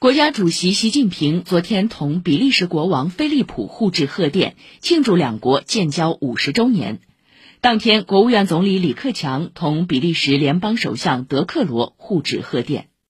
国家主席习近平昨天同比利时国王菲利普互致贺电庆祝两国建交五十周年。当天国务院总理李克强同比利时联邦首相德克罗互致贺电。